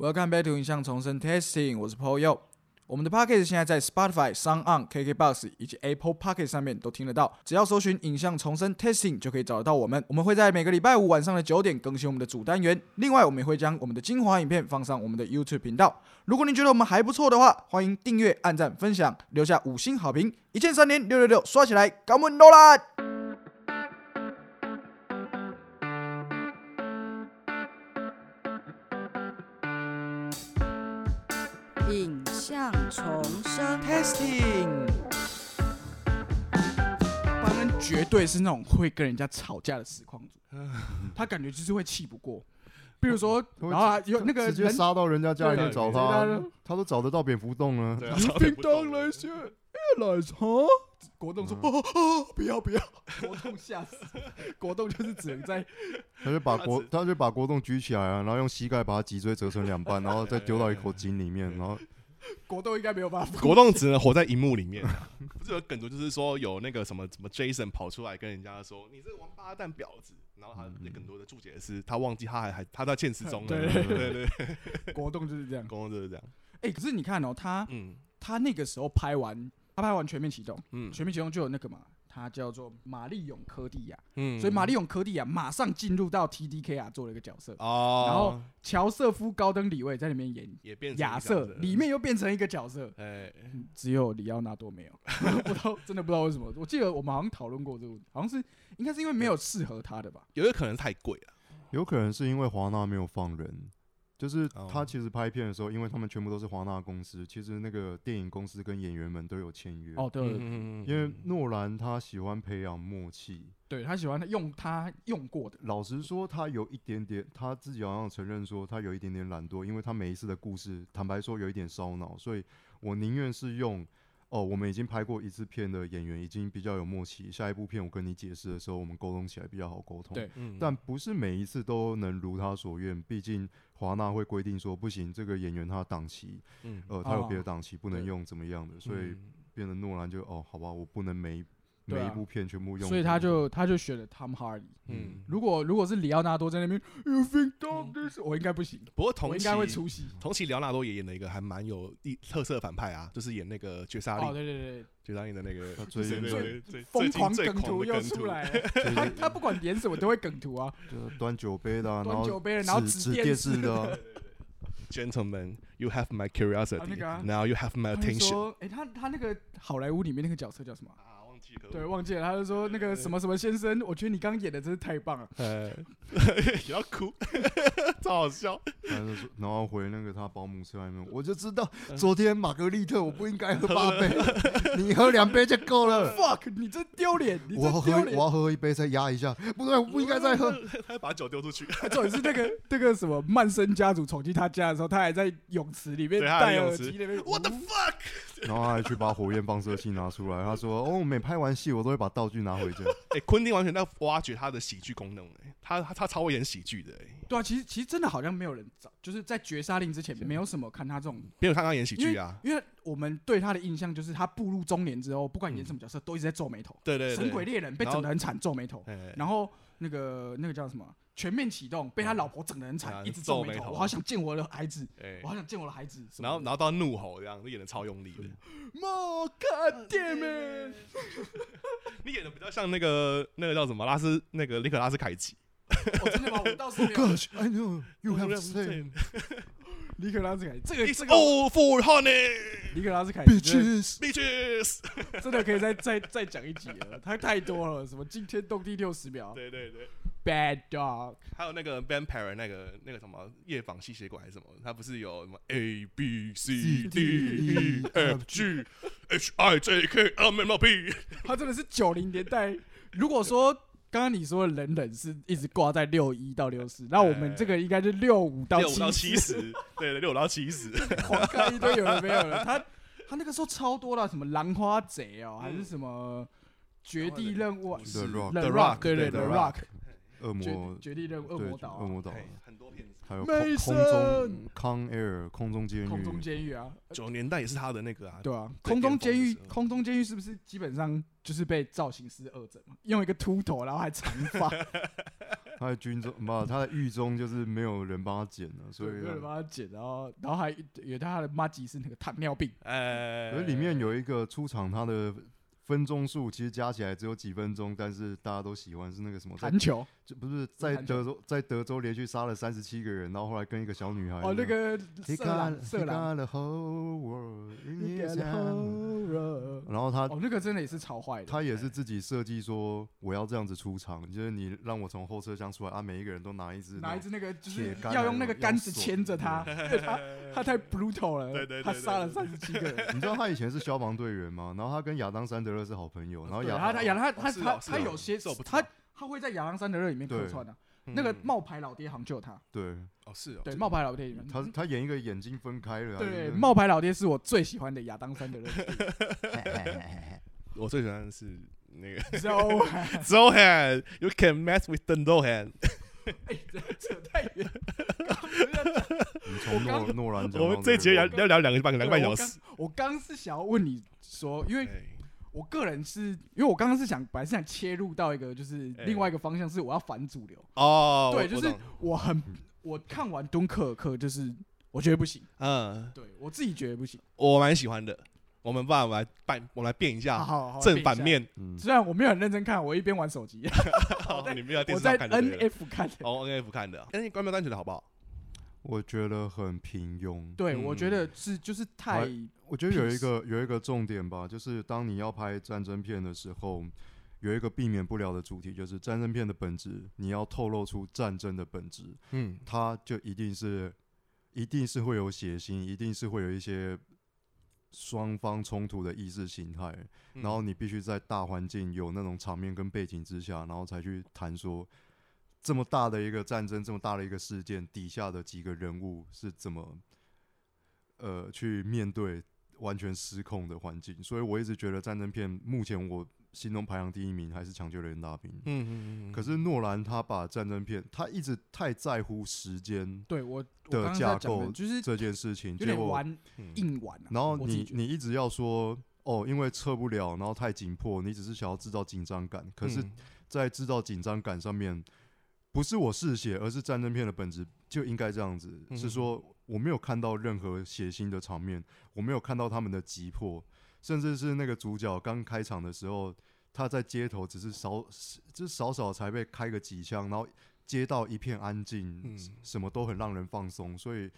Welcome back to 影像重生 Testing，我是 Paul Yo。我们的 Podcast 现在在 Spotify、s o n On、KKBox 以及 Apple Pocket 上面都听得到，只要搜寻“影像重生 Testing” 就可以找得到我们。我们会在每个礼拜五晚上的九点更新我们的主单元，另外我们也会将我们的精华影片放上我们的 YouTube 频道。如果您觉得我们还不错的话，欢迎订阅、按赞、分享，留下五星好评，一键三连六六六刷起来，搞我们多啦！对是那种会跟人家吵架的实况组，他感觉就是会气不过。比如说，然后啊有那个人直接杀到人家家里面找他，他都找得到蝙蝠洞了。对啊，你差点叮不懂了当来些来茶。国栋说：“哦哦，不要不要！”国栋吓死，国栋就是只能在他就把国他就把国栋举起来啊，然后用膝盖把他脊椎折成两半，然后再丢到一口井里面，然后 国栋应该没有办法。果冻只能活在荧幕里面、啊。不是有梗图，就是说有那个什么什么 Jason 跑出来跟人家说：“你这个王八蛋婊子。”然后他那更多的注解是他忘记他还还他在现实中呢。对对对对，国栋就是这样。果冻就是这样。哎，可是你看哦，他嗯他那个时候拍完，他拍完《全面启动》，嗯《全面启动》就有那个嘛，它叫做玛丽永科蒂亚。嗯所以玛丽永科蒂亚马上进入到 TDK 啊做了一个角色，哦，然后乔瑟夫高登李维在里面演也变成亚瑟，里面又变成一个角色，哎只有里奥纳多没有，不知道真的不知道为什么。我记得我们好像讨论过这个问题，好像是应该是因为没有适合他的吧？有的可能太贵了。有可能是因为华纳没有放人，就是哦。他其实拍片的时候，因为他们全部都是华纳公司，其实那个电影公司跟演员们都有签约。哦，对。对对嗯因为诺兰他喜欢培养默契，对，他喜欢用他用过的，老实说，他有一点点，他自己好像承认说他有一点点懒惰，因为他每一次的故事，坦白说有一点烧脑，所以我宁愿是用哦，我们已经拍过一次片的演员已经比较有默契，下一部片我跟你解释的时候，我们沟通起来比较好沟通。对。嗯。但不是每一次都能如他所愿，毕竟华纳会规定说不行，这个演员他档期，嗯。呃，他有别哦。的档期不能用怎么样的，所以嗯。变得诺兰就哦，好吧，我不能每对啊每一部片全部用，所以他就他就选了 Tom Hardy。嗯，如果如果是里奥纳多在那边，You think dog this，我应该不行，不过同期我应该会出席。同期，里奥纳多也演了一个还蛮有一特色的反派啊，就是演那个绝杀令。哦，令，对对对。绝杀令的那个他最最最疯狂梗图又出来了。他他不管演什么都会梗图啊，就端酒杯的、啊，端酒杯的然后指电视。的啊、Gentlemen, you have my 啊 curiosity, 那个啊。Now you have my attention。说，哎，他他那个好莱坞里面那个角色叫什么记了。对，忘记了。他就说那个什么什么先生，我觉得你刚刚演的真是太棒了。呃 也要哭，超好笑。然后回那个他保姆车外面，我就知道昨天玛格丽特我不应该喝八杯，你喝两杯就够了。Fuck，你真丢脸，你我要喝，真丢脸。我要喝一杯再压一下，不对，我不应该再喝。他把酒丢出去，重点是那个那个什么曼森家族闯进他家的时候，他还在泳池里面对他在戴泳池耳机那边。What the fuck？然后他还去把火焰放射器拿出来，他说：“哦，每拍完戏我都会把道具拿回家。哎，昆汀完全在挖掘他的喜剧功能，哎，他他他超会演喜剧的，哎，对啊，其实其实真的好像没有人找，就是在绝杀令之前，没有什么看他这种，没有看他演喜剧啊。因为我们对他的印象就是他步入中年之后，不管演什么角色，都一直在皱眉头。对对对，神鬼猎人被整得很惨，皱眉头。哎，然后那个那个叫什么？全面启动被他老婆整得很啊惨，一直皱眉头。皱眉头我好想见我的孩子，哎我，好想见我的孩子。什么然后然后到怒吼这样，演的超用力的。My God damn it！你演的比较像那个那个叫什么拉斯那个尼克拉斯凯奇，我真的吗？我倒是没有。Gosh, I know you have said 尼克拉斯凯奇，这个 It's 这个 all for honey 尼克拉斯凯奇真的 bitches。bitches。真的可以再再再讲一集了，他太多了，什么惊天动地六十秒对对对，，Bad Dog，还有那个 Vampire 那个那个什么夜访吸血鬼还是什么，他不是有什么 a b c d e f g h i j k l m n o p，他真的是九零年代。如果说刚刚你说的冷冷是一直挂在六一到六四，那我们这个应该是六五到六五到七七，十，对对，六五到七十，狂看一堆有的没有的。他他那个时候超多的，什么兰花贼哦，还是什么绝地任务啊 The Rock The Rock，Rock，对对对 The Rock，绝恶魔绝地任务恶对魔岛啊、恶魔岛，嘿很多片子，还有空中康 Air 空中监狱。空中狱，监狱啊，九十年代也是他的那个啊，对啊，最空中监狱空中监狱是不是基本上就是被造型师恶整嘛？用一个秃头，然后还长发 他在军中不，他在狱中就是没有人帮他剪了，所以对没有人帮他剪，然后然后还有他的妈吉是那个糖尿病，呃，而里面有一个出场，他的分钟数其实加起来只有几分钟，但是大家都喜欢是那个什么，在弹球？就不是在德州在德州连续杀了三十七个人，然后后来跟一个小女孩哦，那个 He 色狼色狼，got the whole world in his hand 然后他哦，那个真的也是超坏的，他也是自己设计说我要这样子出场，就是你让我从后车厢出来啊，每一个人都拿一支拿一那支那个就是铁杆要用那个杆子牵着他，对。他他太 brutal 了，对对对他杀了三十七个人。你知道他以前是消防队员吗？然后他跟亚当·山德勒是好朋友，然后对，亚他他亚他他他他有些时候他他会在亚当山德勒里面客串的，那个嗯。冒牌老爹好像就有他，对。哦是哦，对，冒牌老爹里面，他他演一个眼睛分开了啊，对冒牌老爹是我最喜欢的亚当山德勒我最喜欢的是那个 Zohan Zohan，You can mess with the Zohan。哎，扯太远，你从诺诺兰讲我们这一节要要聊两个半两个半小时，我刚是想要问你说，因为哎我个人是因为我刚刚是想本来是想切入到一个就是哎另外一个方向，是我要反主流，哦，对，就是我很我看完敦刻尔克，就是我觉得不行，嗯，对我自己觉得不行，我蛮喜欢的。我们不然我们来办，我们来变一下好好正反。面。嗯，虽然我没有很认真看，我一边玩手机，你们要电我在视上看的。哦 N F 看的。哎，你关掉单曲的好不好？我觉得很平庸。对，嗯我觉得是就是太我觉得有一个有一个重点吧，就是当你要拍战争片的时候，有一个避免不了的主题，就是战争片的本质，你要透露出战争的本质，嗯。它就一定是一定是会有血腥，一定是会有一些双方冲突的意识形态，嗯。然后你必须在大环境有那种场面跟背景之下，然后才去谈说这么大的一个战争，这么大的一个事件底下的几个人物是怎么呃去面对完全失控的环境。所以我一直觉得战争片目前我心中排行第一名还是《抢救雷恩大兵》。嗯嗯嗯，可是诺兰他把战争片，他一直太在乎时间对我我的架构就是这件事情，有结果点玩嗯硬玩啊。然后你你一直要说哦，因为撤不了，然后太紧迫，你只是想要制造紧张感。可是嗯，在制造紧张感上面，不是我嗜血，而是战争片的本质就应该这样子，嗯是说我没有看到任何血腥的场面，我没有看到他们的急迫，甚至是那个主角刚开场的时候，他在街头只是少就是少少才被开个几枪，然后街道一片安静，嗯什么都很让人放松，所以。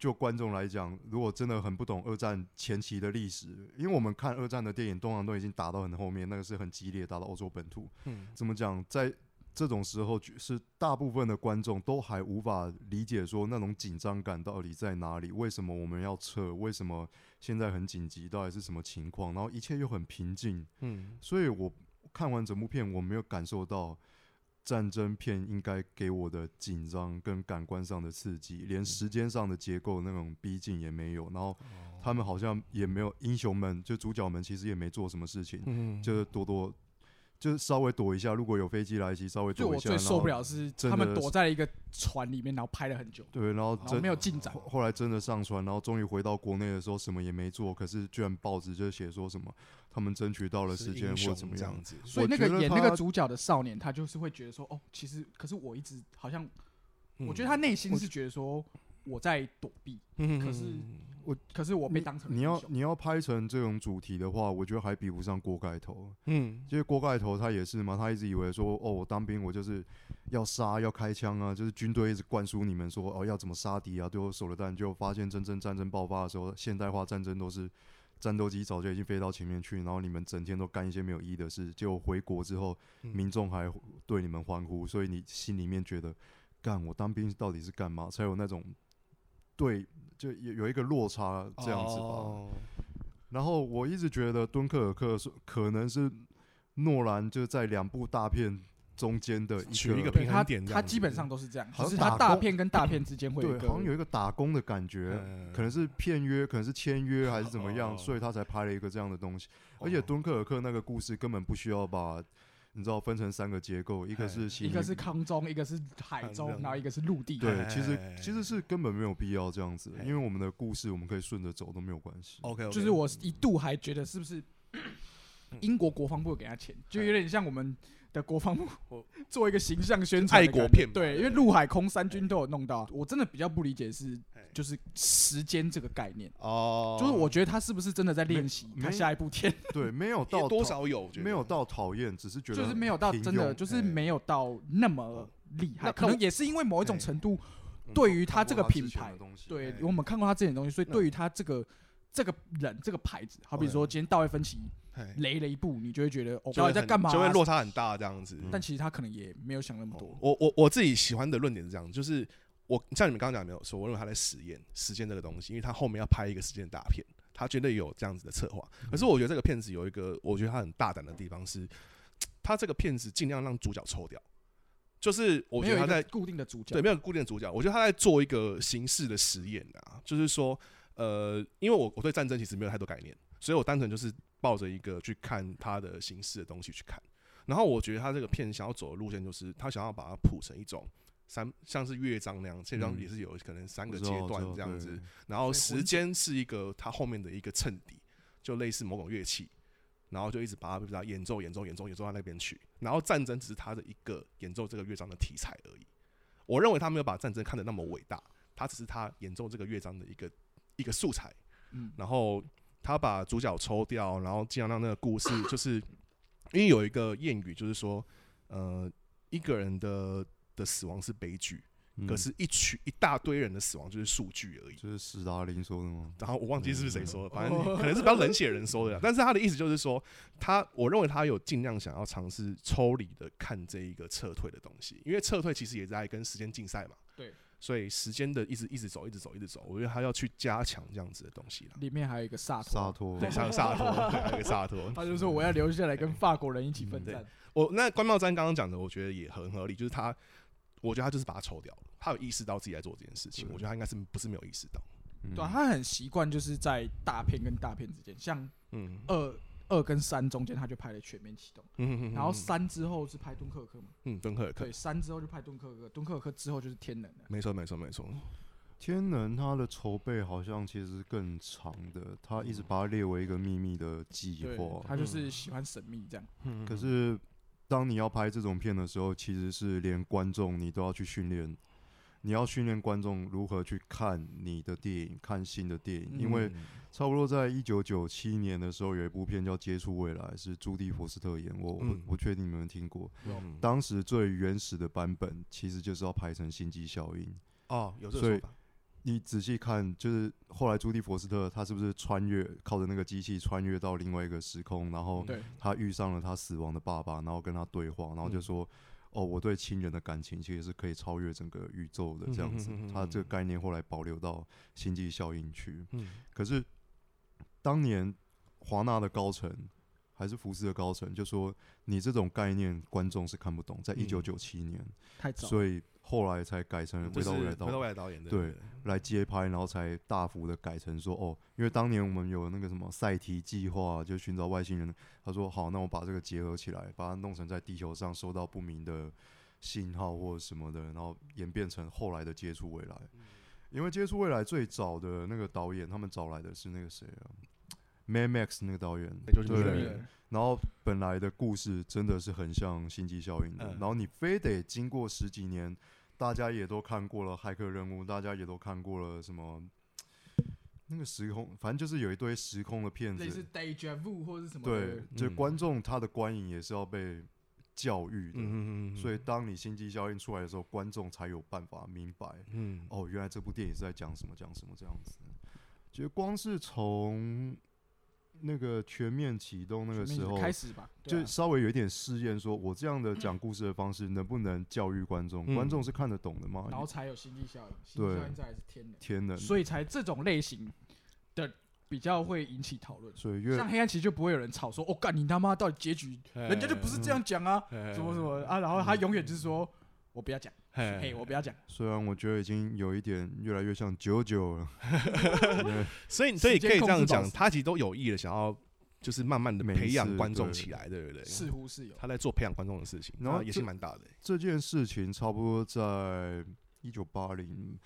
就观众来讲，如果真的很不懂二战前期的历史，因为我们看二战的电影，通常都已经打到很后面，那个是很激烈，打到欧洲本土。嗯怎么讲，在这种时候，是大部分的观众都还无法理解说那种紧张感到底在哪里，为什么我们要撤，为什么现在很紧急，到底是什么情况，然后一切又很平静，嗯所以我看完整部片，我没有感受到战争片应该给我的紧张跟感官上的刺激，连时间上的结构那种逼近也没有，然后他们好像也没有英雄们，就主角们其实也没做什么事情，嗯。就是躲躲，就是稍微躲一下，如果有飞机来袭，稍微躲一下。我最受不了是他们躲在了一个船里面，然后拍了很久，对，然后真没有进展后。来真的上船，然后终于回到国内的时候，什么也没做，可是居然报纸就写说什么他们争取到了时间或怎么样。子？所以那个演那个主角的少年，他就是会觉得说，哦，其实可是我一直好像，我觉得他内心是觉得说我在躲避，嗯，可是嗯可是我被当成了你要你要拍成这种主题的话，我觉得还比不上锅盖头。嗯因为锅盖头他也是嘛，他一直以为说，哦，我当兵我就是要杀要开枪啊，就是军队一直灌输你们说，哦，要怎么杀敌啊，最后手榴弹就发现真正战争爆发的时候，现代化战争都是战斗机早就已经飞到前面去，然后你们整天都干一些没有意义的事，结果回国之后，嗯民众还对你们欢呼，所以你心里面觉得，干我当兵到底是干嘛？才有那种对，就有有一个落差这样子吧。哦然后我一直觉得敦刻尔克是可能是诺兰就在两部大片中间的一取一个个平衡点这样子他基本上都是这样，好只是他大片跟大片之间会 对，好像有一个打工的感觉，嗯可能是片约，可能是签约还是怎么样，哦所以他才拍了一个这样的东西。而且哦敦刻尔克那个故事根本不需要把你知道分成三个结构，一个哎是一个是空中，一个是海中，然后一个是陆地。对，其实哎其实是根本没有必要这样子，哎因为我们的故事我们可以顺着走都没有关系。OK，就是我一度还觉得是不是英国国防部给他钱，就有点像我们的国防部我做一个形象宣传爱国片对，因为陆海空三军都有弄到。我真的比较不理解是哎就是时间这个概念，哦，就是我觉得他是不是真的在练习没他下一步天，对，没有到多少有，没有到讨厌，只是觉得就是没有到真的就是没有到那么厉害，可能也是因为某一种哎。程度，嗯对于他这个品牌对哎。我们看过他这点东西，所以对于他这个这个人这个牌子，好比说今天大卫芬奇嘿。雷了一步，你就会觉得哦，到底在干嘛啊？就会落差很大这样子。但其实他可能也没有想那么多。我我我自己喜欢的论点是这样，就是我像你们刚刚讲没有说，我认为他在实验时间这个东西，因为他后面要拍一个时间大片，他绝对有这样子的策划。可是我觉得这个片子有一个，我觉得他很大胆的地方是，他这个片子尽量让主角抽掉，就是我觉得他在固定的主角，对，没有固定的主角。我觉得他在做一个形式的实验啊，就是说，呃，因为我我对战争其实没有太多概念，所以我单纯就是抱着一个去看他的形式的东西去看。然后我觉得他这个片想要走的路线，就是他想要把它谱成一种三，像是乐章那样，这张嗯也是有可能三个阶段这样子。然后时间是一个它后面的一个衬底，就类似某种乐器，然后就一直把它不知道演奏演奏演奏演奏到那边去，然后战争只是他的一个演奏这个乐章的题材而已。我认为他没有把战争看得那么伟大，他只是他演奏这个乐章的一个一个素材，嗯，然后他把主角抽掉，然后尽量让那个故事就是，因为有一个谚语就是说，呃，一个人的的死亡是悲剧，嗯可是一群一大堆人的死亡就是数据而已。就是史达林说的吗？然后我忘记是不是谁说的，反正哦可能是比较冷血人说的。但是他的意思就是说，他我认为他有尽量想要尝试抽离的看这一个撤退的东西，因为撤退其实也在跟时间竞赛嘛。对。所以时间的一直一直走，一直走，一直走，我觉得他要去加强这样子的东西了。里面还有一个萨托，萨托，对，像萨托，对还有一个萨托。他就说我要留下来跟法国人一起奋战。我那关茂瞻刚刚讲的，我觉得也很合理，就是他，我觉得他就是把它抽掉了，他有意识到自己在做这件事情，我觉得他应该是不是没有意识到。嗯对啊，他很习惯就是在大片跟大片之间，像嗯二二跟三中间他就拍了全面启动，嗯然后三之后是拍敦刻尔克嘛，嗯敦刻尔克对，，三之后就拍敦刻尔克，敦刻尔克之后就是天能了。没错没错没错。天能它的筹备好像其实更长的，他一直把它列为一个秘密的计划，。他就是喜欢神秘这样。嗯可是当你要拍这种片的时候，其实是连观众你都要去训练，你要训练观众如何去看你的电影，看新的电影，因为嗯差不多在一九九七年的时候，有一部片叫《接触未来》，是朱迪福斯特演，我我嗯我确定你们听过。嗯当时最原始的版本其实就是要拍成星际效应。哦有这说法，你仔细看，就是后来朱迪佛斯特他是不是穿越，靠着那个机器穿越到另外一个时空，然后，他遇上了他死亡的爸爸，然后跟他对话，然后就嗯说：“哦，我对亲人的感情其实是可以超越整个宇宙的这样子。嗯哼哼哼他这个概念后来保留到星际效应区。嗯可是当年华纳的高层还是福斯的高层就说：“你这种概念观众是看不懂。”在一九九七年，太早。所以后来才改成回到到未来导未来导演对来接拍，然后才大幅的改成说哦，因为当年我们有那个什么赛提计划，就寻找外星人。他说好，那我把这个结合起来，把它弄成在地球上收到不明的信号或者什么的，然后演变成后来的接触未来。因为接触未来最早的那个导演，他们找来的是那个谁啊，Mad Max 那个导演，对然后本来的故事真的是很像星际效应的，嗯。然后你非得经过十几年，大家也都看过了骇客任务，大家也都看过了什么那个时空，反正就是有一堆时空的片类似子，Deja Vu 或什么对，，就嗯观众他的观影也是要被教育的，所以当你心机效应出来的时候，观众才有办法明白，嗯哦，原来这部电影是在讲什么讲什么这样子。其实光是从那个全面启动那个时候开始吧，对就啊稍微有一点试验，说我这样的讲故事的方式能不能教育观众？嗯观众是看得懂的吗？然后才有心际效应，星际对效应再是天能，天能，所以才这种类型的比较会引起讨论。所以越像黑暗骑士就不会有人吵说，哦，干你他妈到底结局，人家就不是这样讲啊，哎什么什么啊，然后他永远就是说，我不要讲，哎嘿，我不要讲，虽然我觉得已经有一点越来越像九九了，所以所以可以这样讲，他其实都有意的想要就是慢慢的培养观众起来，对不对？似乎是有。他在做培养观众的事情，然后也是蛮大的、欸。这件事情差不多在一九八零，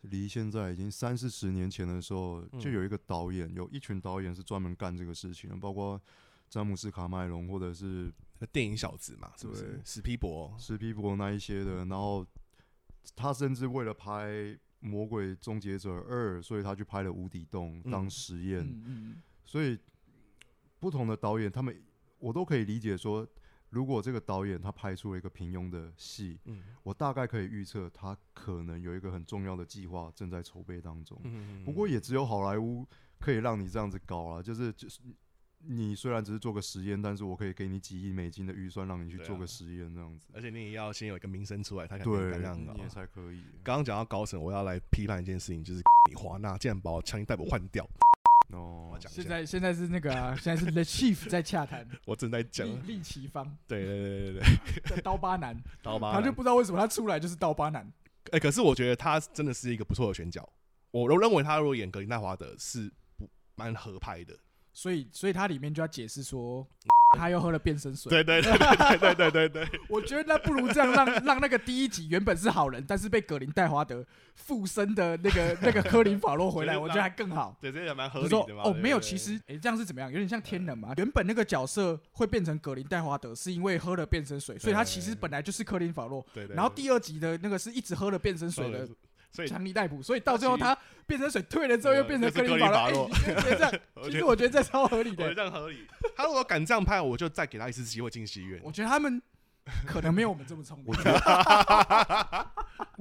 离现在已经三四十年前的时候，就嗯有一个导演，有一群导演是专门干这个事情的，包括詹姆斯卡麦隆或者是那电影小子嘛，是不是对？史皮博，史皮博那一些的，然后他甚至为了拍《魔鬼终结者二》，所以他去拍了《无底洞》当嗯实验。嗯嗯，所以不同的导演，他们我都可以理解说，如果这个导演他拍出了一个平庸的戏，嗯我大概可以预测他可能有一个很重要的计划正在筹备当中。嗯不过也只有好莱坞可以让你这样子搞啊，就是就是你虽然只是做个实验，但是我可以给你几亿美金的预算，让你去做个实验这样子。而且你也要先有一个名声出来，他才能对敢这样搞你。也才可以。刚刚讲到高层，我要来批判一件事情，就是你华纳竟然把我枪衣带我换掉，哦我，讲现，在现在是那个啊，现在是 The Chief 在洽谈，我正在讲利，利奇方对对对对对，刀疤男，刀疤男他就不知道为什么他出来就是刀疤男。哎、可是我觉得他真的是一个不错的选角，我都认为他如果演格林戴华德是不蛮合拍的。所以，所以他里面就要解释说，他又喝了变身水。对对对对对对对对，我觉得那不如这样让让那个第一集原本是好人，但是被葛林戴华德附身的那个 那个科林法洛回来，我觉得还更好。对，这也蛮合理的嘛。哦，没有，其实诶，这样是怎么样？有点像天能嘛。原本那个角色会变成葛林戴华德，是因为喝了变身水，所以他其实本来就是科林法洛。对对，然后第二集的那个是一直喝了变身水的对所以强力逮捕，所以到最后他变成水退了之后又变成就是科林法洛。法 其实我觉得这超合理我觉得的。这样合理。他如果敢这样拍，我就再给他一次机会进戏院。我觉得他们可能没有我们这么聪明我。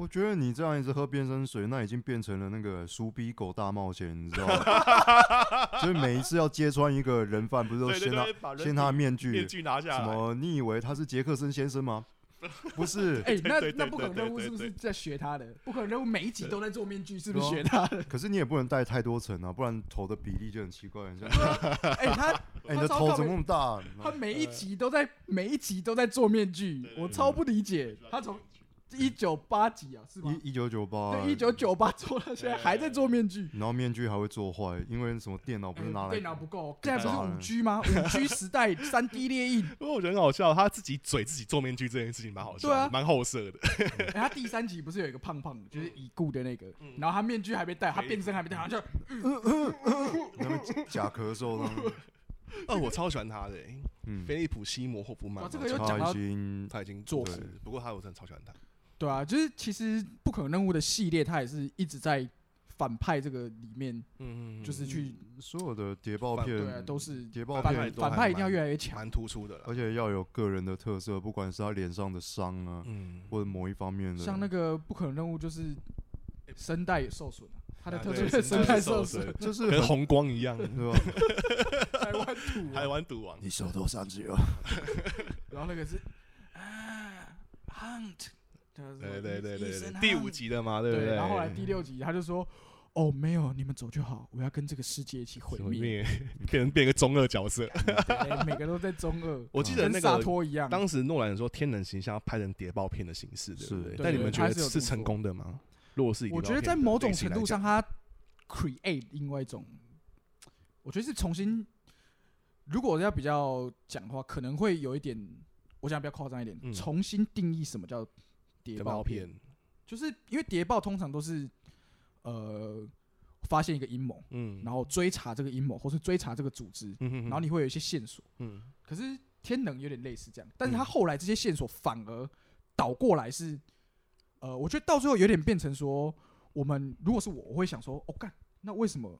觉得，你这样一直喝变身水，那已经变成了那个鼠逼狗大冒险，你知道吗？所以每一次要揭穿一个人犯，不是都对对掀他对，把人掀他的面具？面具拿下。什么？你以为他是杰克森先生吗？不是。哎、那那不可能任务是不是在学他的？不可能任务每一集都在做面具，是不是学他的？可是你也不能戴太多层啊，不然头的比例就很奇怪。哎、他 哎，你的头怎么那么大？他每一集都在每一集都在做面具，我超不理解。他从一九八几啊，是吗？一一九九八，对，一九九八做到现在还在做面具。然后面具还会做坏，因为什么电脑不是拿来哎电脑不够，现在不是五 G 吗？五 G 时代，三 D 列印。不过我觉得很好笑，他自己嘴自己做面具这件事情蛮好笑的，对啊蛮后色的。哎他第三集不是有一个胖胖的，就是已故的那个，嗯然后他面具还没戴，他变身还没戴，然后就那边假咳嗽那样。哦，我超喜欢他的、欸，嗯，菲利普西摩霍夫曼这个又他讲到已经他已经做过世，不过他我真的超喜欢他。对啊，就是其实不可能任务的系列，它也是一直在反派这个里面，嗯就是去所有的谍报片对啊，都是谍报片反派一定要越来越强。蛮突出的了。而且要有个人的特色，不管是他脸上的伤啊，嗯，或者某一方面的，像那个不可能任务就是声带也受损了，他的啊特对声带带受损，就是很跟红光一样，对吧？台湾土啊，台湾赌王。你手头上只有 然后那个是啊，hunt，就是对对对对第五集的嘛，对不对，对？然后后来第六集他就说。哦，没有，你们走就好。我要跟这个世界一起毁灭。毁灭，变成变个中二角色。每个都在中二，我记得那个托一样。当时诺兰说天能形象要拍成谍报片的形式，对不对？是但你们觉得是成功的吗？如果是以我觉得在某种程度上，，他 create 另外一种，我觉得是重新，如果要比较讲的话，可能会有一点，我想比较夸张一点，嗯重新定义什么叫谍谍报报片，就是因为谍报通常都是呃发现一个阴谋，嗯，然后追查这个阴谋，或是追查这个组织，嗯哼哼，然后你会有一些线索。嗯可是天能有点类似这样，但是嗯他后来这些线索反而倒过来是，呃，我觉得到最后有点变成说，我们如果是我，我会想说，哦，干，那为什么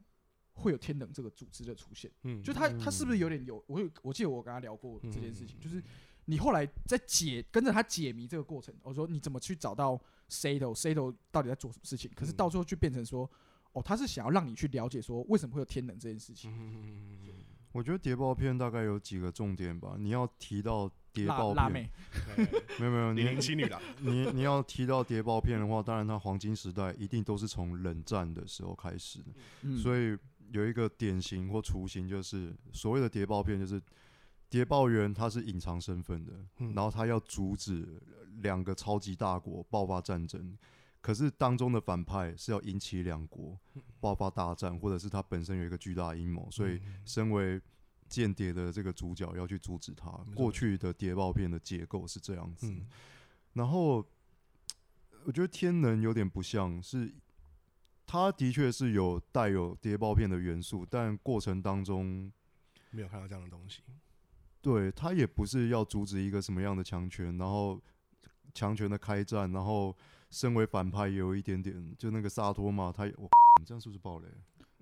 会有天能这个组织的出现？嗯，就他他是不是有点有？我有我记得我跟他聊过这件事情，嗯就是你后来在解跟着他解谜这个过程，我说你怎么去找到 Sato Sato 到底在做什么事情？可是嗯到最后就变成说，哦，他是想要让你去了解说为什么会有天能这件事情。嗯我觉得谍报片大概有几个重点吧。你要提到谍辣报片，没有 没有，零零你七女郎，你你要提到谍报片的话，当然它黄金时代一定都是从冷战的时候开始的。嗯，所以有一个典型或雏形，就是所谓的谍报片，就是谍报员他是隐藏身份的，嗯然后他要阻止两个超级大国爆发战争，可是当中的反派是要引起两国爆发大战，或者是他本身有一个巨大的阴谋，所以嗯身为间谍的这个主角要去阻止他。过去的谍报片的结构是这样子，嗯然后我觉得天能有点不像是。它的确是有带有谍报片的元素，但过程当中没有看到这样的东西。对他也不是要阻止一个什么样的强权，然后强权的开战，然后身为反派也有一点点，就那个萨托嘛，他也我你这样是不是暴雷？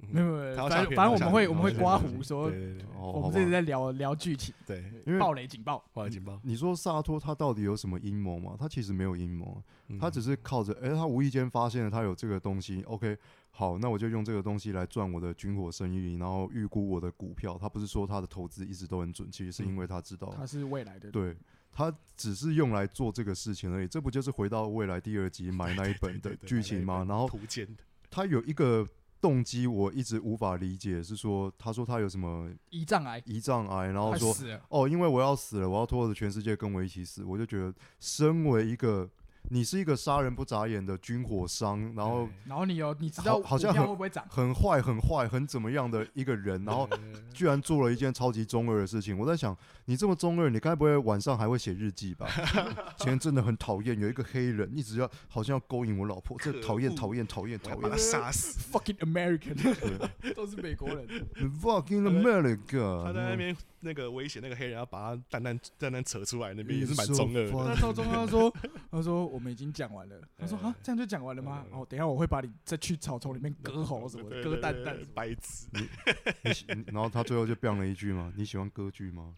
嗯没有没有，反正反正我们会我们会刮胡说，我们这直在聊聊剧情，对，因为暴雷警报。暴雷警报，你说萨托他到底有什么阴谋吗？他其实没有阴谋他只是靠着，哎，他无意间发现了他有这个东西，OK，好，那我就用这个东西来赚我的军火生意，然后预估我的股票。他不是说他的投资一直都很准，其实是因为他知道，他是未来的，对他只是用来做这个事情而已。这不就是回到未来第二集买那一本的剧情吗？然后图鉴的，他有一个动机，我一直无法理解，是说他说他有什么胰脏癌，胰脏癌，然后说，哦，因为我要死了，我要拖着全世界跟我一起死。我就觉得，身为一个你是一个杀人不眨眼的军火商，然后然后你有你知道好好像很会不会涨？很坏、很坏、很怎么样的一个人，然后居然做了一件超级中二的事情。我在想，你这么中二，你该不会晚上还会写日记吧？前真的很讨厌，有一个黑人一直要好像要勾引我老婆，这讨厌、讨厌、讨厌、讨厌把他厌。杀死。Fucking American，都是美国人。，fucking America，他在那边那个威胁那个黑人，要把他蛋蛋蛋蛋扯出来，那边也是蛮中二的。他说，他说我们已经讲完了。他说嗯啊，这样就讲完了吗？嗯哦，等一下我会把你再去草丛里面割喉什么的，割蛋蛋。白痴。然后他最后就变了一句嘛：“你喜欢歌剧吗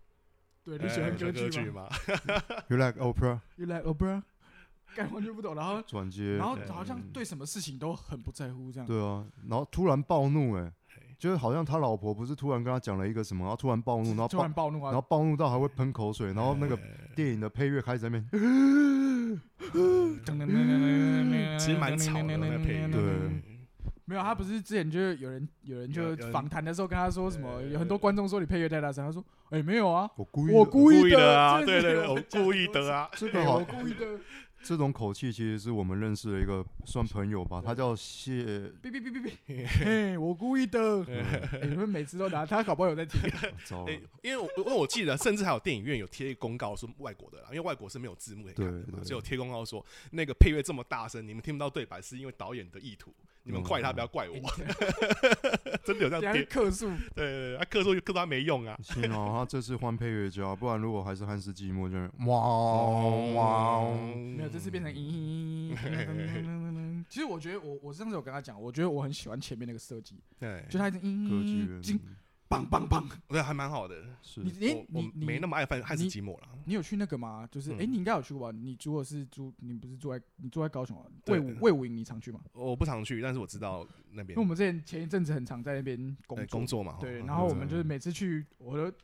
对，你喜欢哎歌剧剧吗吗？？You like opera？”？You like opera？干完全不懂，然后转接，然后好像对什么事情都很不在乎这样。对啊，然后突然暴怒、哎，就是好像他老婆不是突然跟他讲了一个什么，然后突然暴怒，然后突然，暴怒然后啊！暴怒到还会喷口水，然后那个哎电影的配乐开始在那边，其实蛮吵的那个配乐。对。没有，他不是之前就有人有人就访谈的时候跟他说什么，有很多观众说你配乐太大声，他说哎没有啊，我故意，我故意的啊，对对对，我故意的啊。这个我，故意的，这种口气其实是我们认识的一个算朋友吧，他叫谢，哔哔哔哔哔，嘿，我故意的。哎你们每次都拿他，搞不好有在听。糟 了哎，因为我因为我记得，甚至还有电影院有贴一公告说外国的啦，因为外国是没有字幕可以看的只有贴公告说那个配乐这么大声，你们听不到对白，是因为导演的意图，你们怪他，嗯不要怪我，真的有这样贴，客诉，对对对，他克数克数他没用啊，幸好 他这次换配乐家，不然如果还是汉斯寂寞，就是哇哦。哇哦，没有，这次变成咦。其实我觉得我我上次有跟他讲，我觉得我很喜欢前面那个设计，对，就他一直歌剧咦，金院棒棒棒。我觉得还蛮好的。是你你你你没那么爱犯汉斯你季默了，你有去那个吗？就是哎、嗯你应该有去过吧？你如果是住，你不是住在你住在高雄啊？魏武魏武营你常去吗？我不常去，但是我知道那边因为我们之前前一阵子很常在那边工工作嘛，对，哦然后我们就是每次去，我都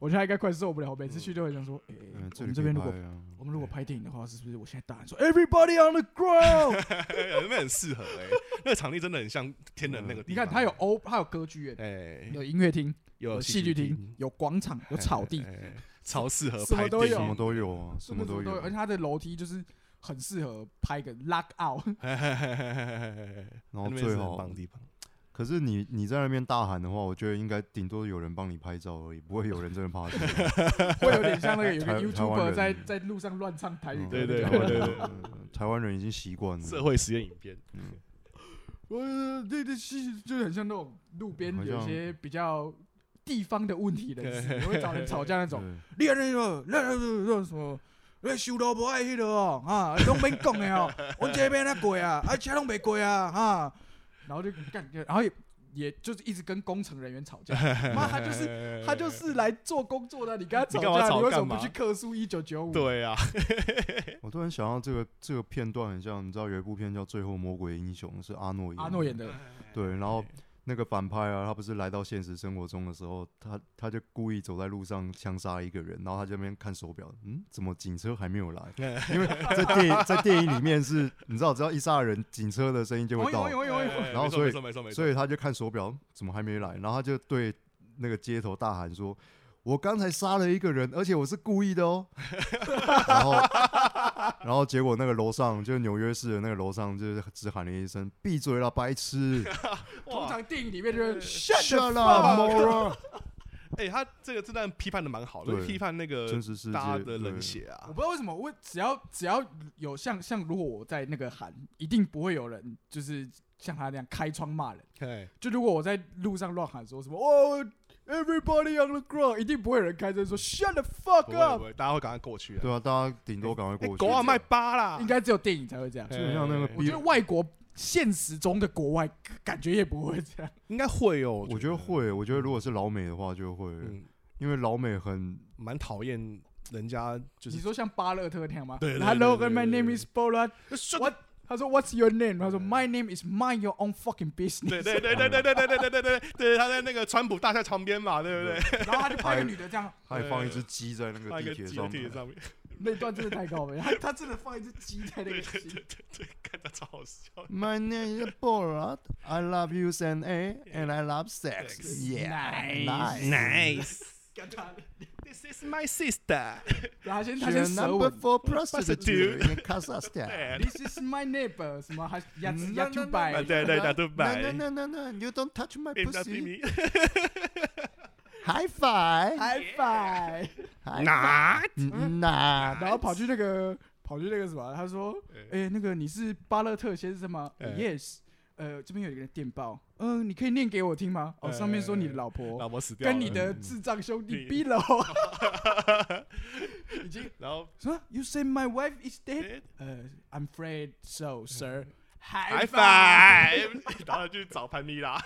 我现在应该快受不了，我每次去都会想说，哎、嗯，我们这边如果我们如果拍电影的话，是不是我现在大喊说 Everybody on the ground？那边很适合哎，那个场地真的很像天人那个地方。你看它有欧，它有歌剧院，哎，有音乐厅，有有戏剧厅，有广场，有草地，超适合什么都有拍电影什么都有啊，什么都有而且。它的楼梯就是很适合拍个 lock out。然后最好棒的地方。可是你你在那边大喊的话，我觉得应该顶多有人帮你拍照而已，不会有人真的爬起来。会有点像那个有个 YouTuber 在在路上乱唱台语嗯歌，对对对对台湾人已经习惯了。社会实验影片，呃，对对是，就很像那种路边有些比较地方的问题人士，会找人吵架那种。对你安那个，那那那什么？你收到无爱迄个哦，哈，拢免讲的哦，阮这边那过啊，啊车拢袂过啊，哈，然后就干，然后也也就是一直跟工程人员吵架，妈，他就是他就是来做工作的，你跟他吵架，吵你为什么不去克诉一九九五？对啊，我突然想到这个这个片段很像，你知道有一部片叫《最后魔鬼英雄》，是阿诺演的。阿诺演的，对，然后那个反派啊，他不是来到现实生活中的时候，他他就故意走在路上枪杀一个人，然后他这边看手表，嗯，怎么警车还没有来？因为在电影在电影里面是，你知道，只要一杀人，警车的声音就会到然后所以所以他就看手表，怎么还没来？然后他就对那个街头大喊说：“我刚才杀了一个人，而且我是故意的哦。”然后，然后结果那个楼上就是纽约市的那个楼上，就是只喊了一声“闭嘴了，白痴 通常电影里面就是 ”，Shut up, moron！哎、他这个这段批判的蛮好的，批判那个真实世界大家的冷血啊我。不知道为什么，我只要只要有像像如果我在那个喊，一定不会有人就是像他那样开窗骂人。对，就如果我在路上乱喊说什么哦，everybody on the ground，一定不会有人开车说 shut the 不 fuck 会不 up。会，大家会赶快过去啊。对啊，大家顶多赶快哎过去。狗啊卖八啦应，该只有电影才会这样。就很像那个哎我觉得外国现实中的国外感觉也不会这样。应该会哦。我觉得，会，我觉得如果是老美的话就会，嗯，因为老美很蛮讨厌人家就是你说像巴勒特那样吗对对对？Hello, 对对 my 对 name is Bola。他说 What's your name？他说 My name is Mind Your Own Fucking 对 Business。对对对对对对对对对对对，他在那个川普大厦旁边嘛，对不对？然后他就拍个女的这样，他还放一只鸡在那个放一地个鸡在铁上面，地铁上面，那段真的太高了。他他真的放一只鸡在那个心对对对对对，看到超好笑。 My name is Borat. I love you, and A, and I love sex. Sex. Yeah, Nice. Nice. This is my sister. 然后他先他 She's 先 a 舌 number 吻。four prostitute in Kazakhstan. This is my neighbor，No, no, no, no, no, you don't touch my pussy. High five. high？five. Nah. 然后跑去那个跑去那个什么，他说，哎，那个你是巴勒特先生吗哎？Yes，呃，这边有一个电报，嗯，你可以念给我听吗？哦，上面说你的老婆老婆死掉了，跟你的智障兄弟嗯。逼了，已经然后说 You say my wife is dead？哎呃，I'm afraid so, sir。high High five，然后去找潘妮啦，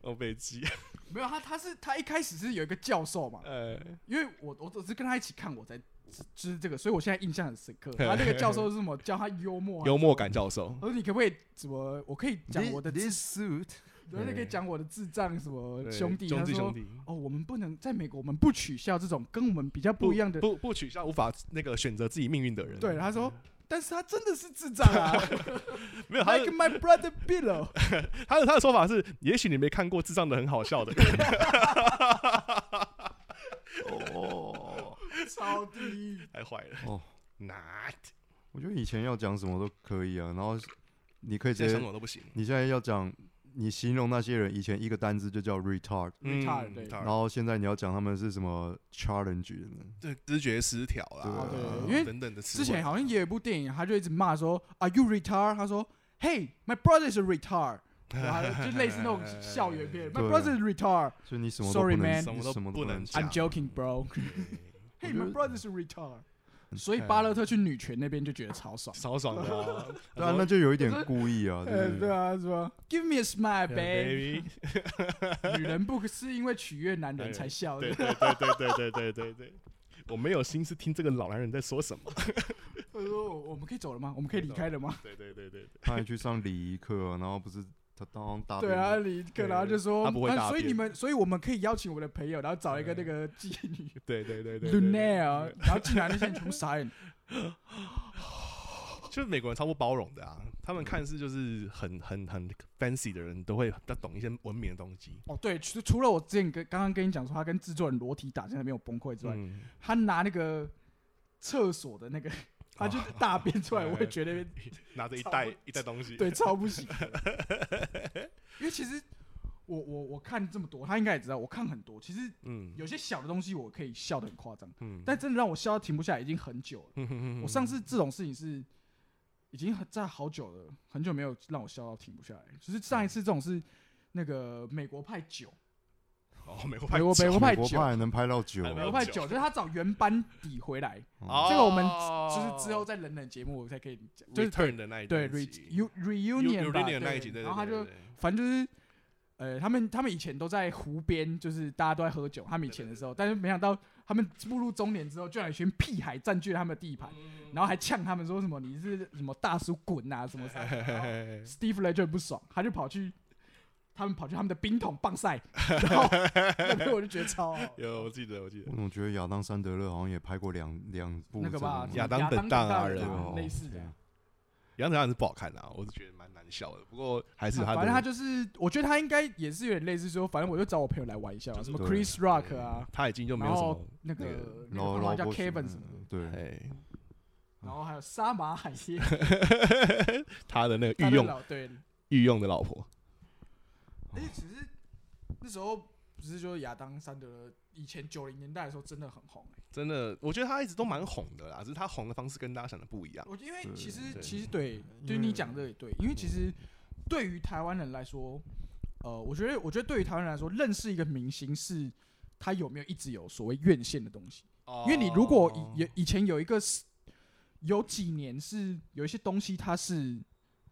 我被激，没有他，他是他一开始是有一个教授嘛，呃，因为我我只是跟他一起看，我才知知这个，所以我现在印象很深刻。他那个教授是什么？教他幽默，幽默。感教授，我说你可不可以怎么？我可以讲我的智，This suit. 对，你可以讲我的智障什么兄弟。兄弟兄弟，哦，我们不能在美国，我们不取笑这种跟我们比较不一样的。不不取笑无法那个选择自己命运的人。对，他说，但是他真的是智障啊 没有他，like my brother Bill。他的他的说法是，也许你没看过智障的很好笑的人。哦，超低。太坏了。哦，not，我觉得以前要讲什么都可以啊，然后你可以直现在接什么都不行。你现在要讲，你形容那些人以前一个单字就叫 retard，嗯 retard，对然后现在你要讲他们是什么 challenge 呢？对知觉失调啦，对啊对因为等等的词之前好像也有一部电影，他就一直骂说，Are you retard？他说，Hey, my brother is a retard。然后他就就类似那种校园片，My 对 brother is retard。所以你什么都 Sorry, 不能 man 你什么都不能 I'm joking, bro. 对 Hey, my brother is a retard。所以巴勒特去女权那边就觉得超爽。超爽的啊。对啊，那就有一点故意啊，就呃，是对啊，是吧？Give me a smile, baby。baby，女人不是因为取悦男人才笑的。对对对对对对对对对，我没有心思听这个老男人在说什么。他说：“我们可以走了吗？我们可以离开了吗对对对对对，他还去上礼仪课啊，然后不是他当？”大对啊，便离课，然后就说：“他不会啊大便所以你们，所以我们可以邀请我的朋友，然后找一个那个妓女 对对对对 Lunaire，然后进来那些人全部傻眼。就是美国人超不包容的啊，他们看似就是很很很 fancy 的人，都会要懂一些文明的东西。哦，对，除除了我之前跟刚刚跟你讲说他跟制作人裸体打架没有崩溃之外，嗯，他拿那个厕所的那个，他就是大便出来，我也觉得拿着一袋一袋东西，对超不行的。因为其实我我我看这么多，他应该也知道，我看很多，其实嗯有些小的东西我可以笑得很夸张，嗯，但真的让我笑到停不下来已经很久了。嗯我上次这种事情是已经很在好久了，很久没有让我笑到停不下来。就是上一次这种是那个美国派九，哦，美国美国美国美国派，还能拍到九美国派九，就是他找原班底回来。哦这个我们就是之后再冷冷节目我才可以讲，就是 return 的那一对 re reunion 吧 reunion 那一对集，对对然后他就对对对反正就是。呃，他们他们以前都在湖边，就是大家都在喝酒。他们以前的时候，但是没想到他们步入中年之后，居然有一群屁孩占据了他们的地盘，然后还呛他们说什么你是什么大叔滚啊什么什么。Steve 雷就很不爽，他就跑去他们跑去他们的冰桶棒赛，然后那边我就觉得超好。有我记得我记得。我，总觉得亚当·山德勒好像也拍过两两部那个吧，亚当当本大啊人哦类似的。杨子当然是不好看啊，我是觉得蛮难笑的，不过还是他的，反正他就是，我觉得他应该也是有点类似说，反正我就找我朋友来玩一下嘛，就是什么 Chris Rock 啊，他已经就没有什么那个那个那个好像叫 Kevin 什么的，对，哎，然后还有沙马海耶，他的那个御用老对，御用的老婆，而且其实那时候不是就是亚当·山德勒以前九零年代的时候真的很红、欸。真的，我觉得他一直都蛮红的啦，只是他红的方式跟大家想的不一样。我因为对其实对其实对，因就是你讲的也对，因为其实对于台湾人来说，呃，我觉得我觉得对于台湾人来说，认识一个明星是他有没有一直有所谓院线的东西。因为你如果哦以以以前有一个是有几年是有一些东西它是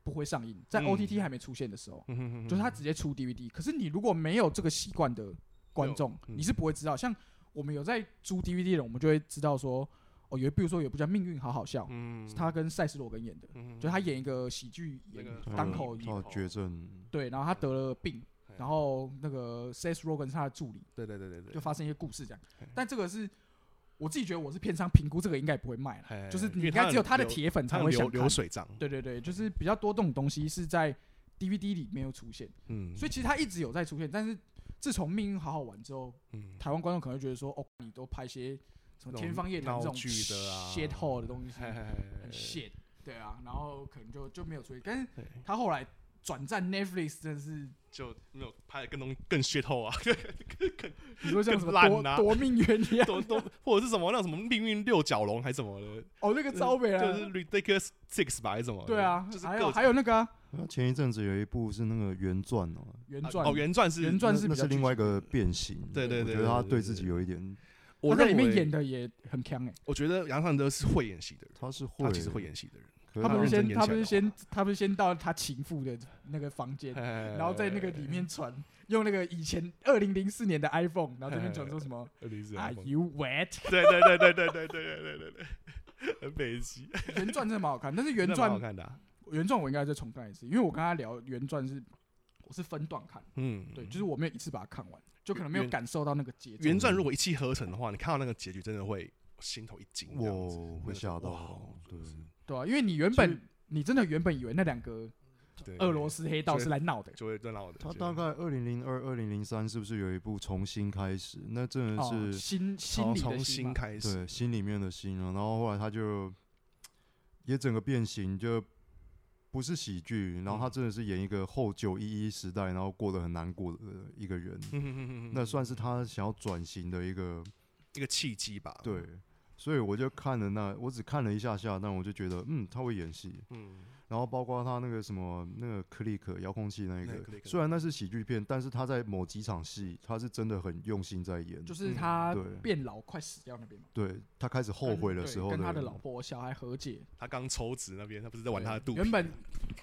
不会上映，在嗯。OTT 还没出现的时候，就是它直接出 DVD。可是你如果没有这个习惯的观众，嗯。你是不会知道。像我们有在租 DVD 的，我们就会知道说，哦，有比如说有一部叫《命运好好笑》，嗯。是他跟塞斯罗根演的，嗯就他演一个喜剧演那个对单口他有绝症，对，然后他得了病，然后那个 Seth Rogen 是他的助理，对对对对对，就发生一些故事这样。但这个是我自己觉得我是偏商评估，这个应该也不会卖了，就是你应该只有他的流铁粉才会想看流。水账，对对对，就是比较多这种东西是在 DVD 里面有出现，嗯，所以其实他一直有在出现，但是自从《命运好好玩》之后，嗯。台湾观众可能会觉得说，哦，你都拍些什么天方夜谭这种 shit hole 的东西，很 shit，对啊，然后可能就就没有出现，但是他后来转战 Netflix 真的是，就没有拍的更东更 shit 后啊，你说像什么更烂啊。夺夺命源一样，都都或者是什么那种什么命运六角龙还是什么的，哦，那个招北啊，就是 ridiculous six 吧还是什么？对啊就是，还有还有那个啊？前一阵子有一部是那个原传哦，啊原传。哦原传是原传是那比较剧情是另外一个变形，对对对我觉得他对对对对自己有一点，我他在里面演的也很强哎，我觉得杨尚德是会演戏的人，他是会，他其实会演戏的人。可他不是先他不是先他不是先到他情妇的那个房间，然然后在那个里面传用那个以前二零零四年的 iPhone，然后这边传说什么二零四 Are you wet？对对对对对对对对对对对，很北极，原传真的蛮好看，但是原传好传看的啊，原传我应该再重看一次，因为我跟他聊原传是我是分段看，嗯，对，就是我没有一次把它看完，就可能没有感受到那个结局。原传如果一气呵成的话，你看到那个结局真的会心头一惊，这样子我会吓到哇对对啊，因为你原本你真的原本以为那两个对俄罗斯黑道是来闹的，就会在闹的。他大概二零零二、二零零三是不是有一部重新开始？那真的哦，是心心里的开始，对心里面的心啊。然后后来他就也整个变形，就不是喜剧，然后他嗯真的是演一个后九一一时代，然后过得很难过的一个人。那算是他想要转型的一个一个契机吧。对，所以我就看了那，我只看了一下下，但我就觉得，嗯，他会演戏。嗯，然后包括他那个什么那个 click 遥控器那个那个虽然那是喜剧片，但是他在某几场戏，他是真的很用心在演。就是他对变老快死掉那边嘛，对他开始后悔的时候跟跟他的老婆小孩和解，他刚抽脂那边，他不是在玩他的肚皮，原本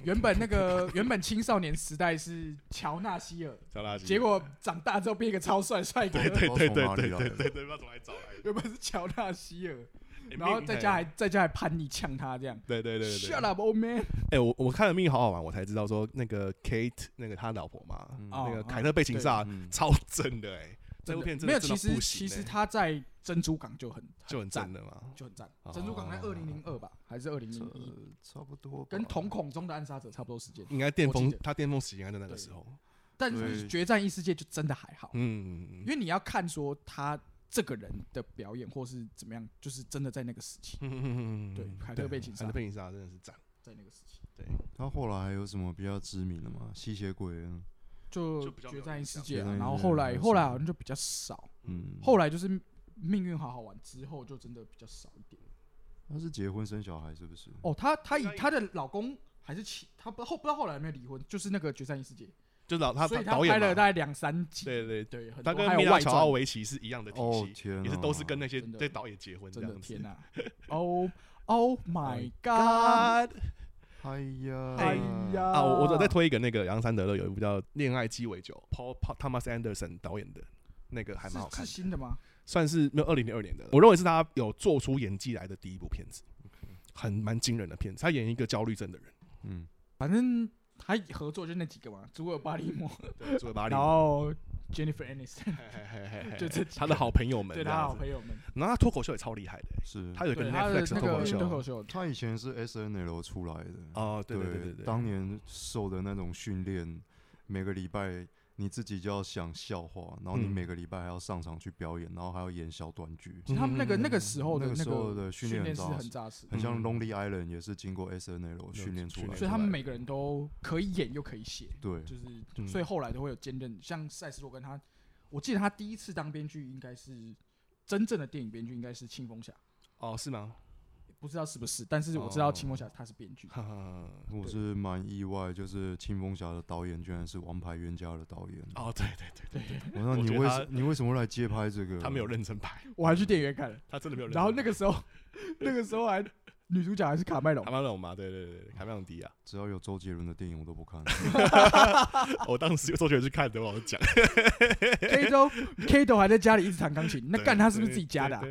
原本那个原本青少年时代是乔纳希尔，乔纳希尔，结果长大之后变一个超帅帅哥，对对对对对对对对，不知道从哪里找来的。原本是乔纳希尔，欸然后在家还在家还叛逆呛他这样对对对对对。，Shut up, old man！哎，我我看了《命运好好玩》，我才知道说那个 Kate 那个他老婆嘛，那个凯特贝琴萨嗯超正的哎，这部片真没有，的其实真的不行其实欸他在珍珠港就很就很赞正的嘛。就很赞哦，珍珠港在二零零二吧，还是二零零这一？差不多，跟瞳孔中的暗杀者差不多时间，应该巅峰他巅峰时间在那个时候。但是对决战异世界就真的还好，嗯因，为你要看说他这个人的表演或是怎么样，就是真的在那个时期，嗯对凯特贝琴萨凯特贝琴萨真的是赞。在那个时期。对，他后来还有什么比较知名的吗？吸血鬼啊，就就比较没决战异世界然后后来后来好像就比较少，嗯，后来就是命运好好玩之后就真的比较少一点。他是结婚生小孩是不是？哦，他他以应该她的老公还是其她不后不知道后来有没有离婚，就是那个决战异世界，就老他所以她导演嘛拍了大概两三集，对对，对，很他多跟米拉乔奥维奇是一样的体系，也是都是啊跟那些真的对导演结婚这样子。真的天哪！Oh Oh my God！God 哎呀，哎呀啊！我我再推一个那个杨三德勒有一部叫《恋爱鸡尾酒》，Paul Paul- Thomas Anderson 导演的那个还蛮好看的，是新的吗？算是没有二零零二年的，我认为是他有做出演技来的第一部片子，很蛮惊人的片子。他演一个焦虑症的人，嗯，反正他合作就那几个嘛，祖尔巴里莫，对，祖尔巴里 然，后 Jennifer Aniston，嘿嘿嘿嘿 就这几他的好朋友们，对他好朋友们，然后他脱口秀也超厉害的，是。他有一个对他的 Netflix 那个脱口秀。脱口秀，他以前是 S N L 出来的，哦，对对对对对，当年受的那种训练，每个礼拜你自己就要想笑话，然后你嗯。每个礼拜还要上场去表演，然后还要演小短剧，其实他们那个那个时候的那个时候的训训练是很扎实很像嗯。Lonely Island 也是经过 S N L 训练出来，所以他们每个人都可以演又可以写，对，就是嗯。所以后来都会有兼任，像赛斯洛根他我记得他第一次当编剧应该是真正的电影编剧，应该是庆丰侠，哦，是吗？不知道是不是，但是我知道哦庆丰侠他是编剧。哈哈。我是蛮意外，就是青风侠的导演居然是《王牌冤家》的导演。哦，对对对对，对，我说你为什你为什么来接拍这个？他没有认真拍，我还去电影院看了，他真的没有认真拍。然后那个时候，那个时候还女主角还是卡麦隆卡，麦隆嘛，对对对对，卡麦隆迪啊，只要有周杰伦的电影我都不看。我当时有周杰伦去看的，我讲，K 都 K 都还在家里一直弹钢琴，那对干他是不是自己家的啊？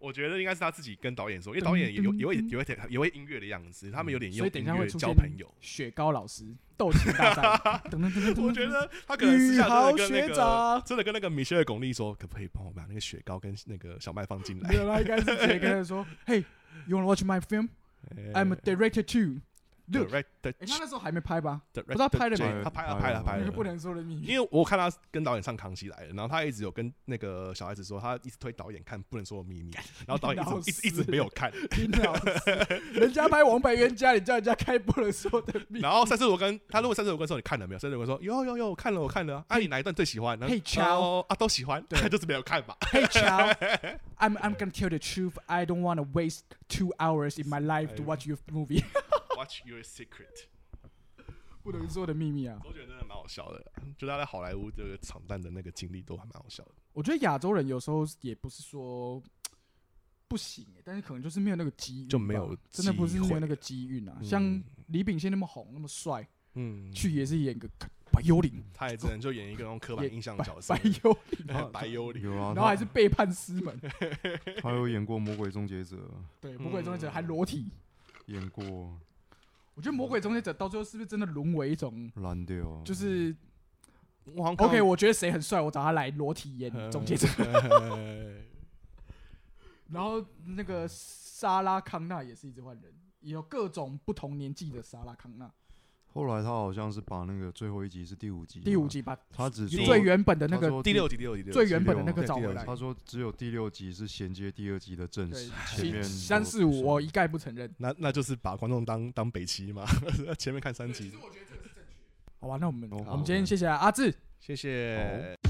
我觉得应该是他自己跟导演说，因为导演也有噔也会噔也会也会音乐的样子，他们有点用所以等一下音乐会交朋友。雪糕老师斗琴大战，等等等等等，我觉得他可能私下真的跟那学个长真的跟那个米歇尔巩俐说，可不可以帮我把那个雪糕跟那个小麦放进来没？有，他应该是直接跟他说：“Hey, you wanna watch my film? I'm a director too.” Look，direct 哎，他那时候还没拍吧？不知道拍了没他拍了拍了拍了那个，不能说的秘密。因为我看他跟导演上《康熙来了》，然后他一直有跟那个小孩子说，他一直推导演看《不能说的秘密》，然后导演一直一直一直没有看，人家拍《王牌冤家》，你叫人家开不能说的秘密。然后三十五跟他如果三十五跟说你看了没有？三十五跟说有有有我看了我看了啊，啊你哪一段最喜欢？嘿乔哦啊都喜欢，对就是没有看嘛。Hey, child, I'm I'm gonna tell the truth. I don't wanna waste two hours in my life to watch your movie. Watch your secret，不能说的秘密啊！我觉得真的蛮好笑的，就他在好莱坞这个闯荡的那个经历都还蛮好笑的。我觉得亚洲人有时候也不是说 不行、欸，但是可能就是没有那个机遇，就没有真的不是机会没有那个机遇啊。嗯。像李秉宪那么红那么帅，嗯，去也是演个白幽灵，他也只能就演一个那种刻板印象的角色。白，幽灵，然后还是背叛师门，他 他有演过《魔鬼终结者。对，魔鬼终结者还裸体。》，演过我觉得魔鬼终结者到最后是不是真的沦为一种，烂掉，就是我好像看 OK，我觉得谁很帅，我找他来裸体演终结者。者，然后那个莎拉康纳也是一直换人，也有各种不同年纪的莎拉康纳。后来他好像是把那个最后一集是第五集，第五，集把他只说最原本的那个第六集第六集第六集最原本的那个找回来。他说只有第六集是衔接第二集的正对史，，前面三四五我一概不承认。那那就是把观众当当北齐嘛，前面看三集，好吧，那我们哦我们今天谢谢阿志。谢谢。好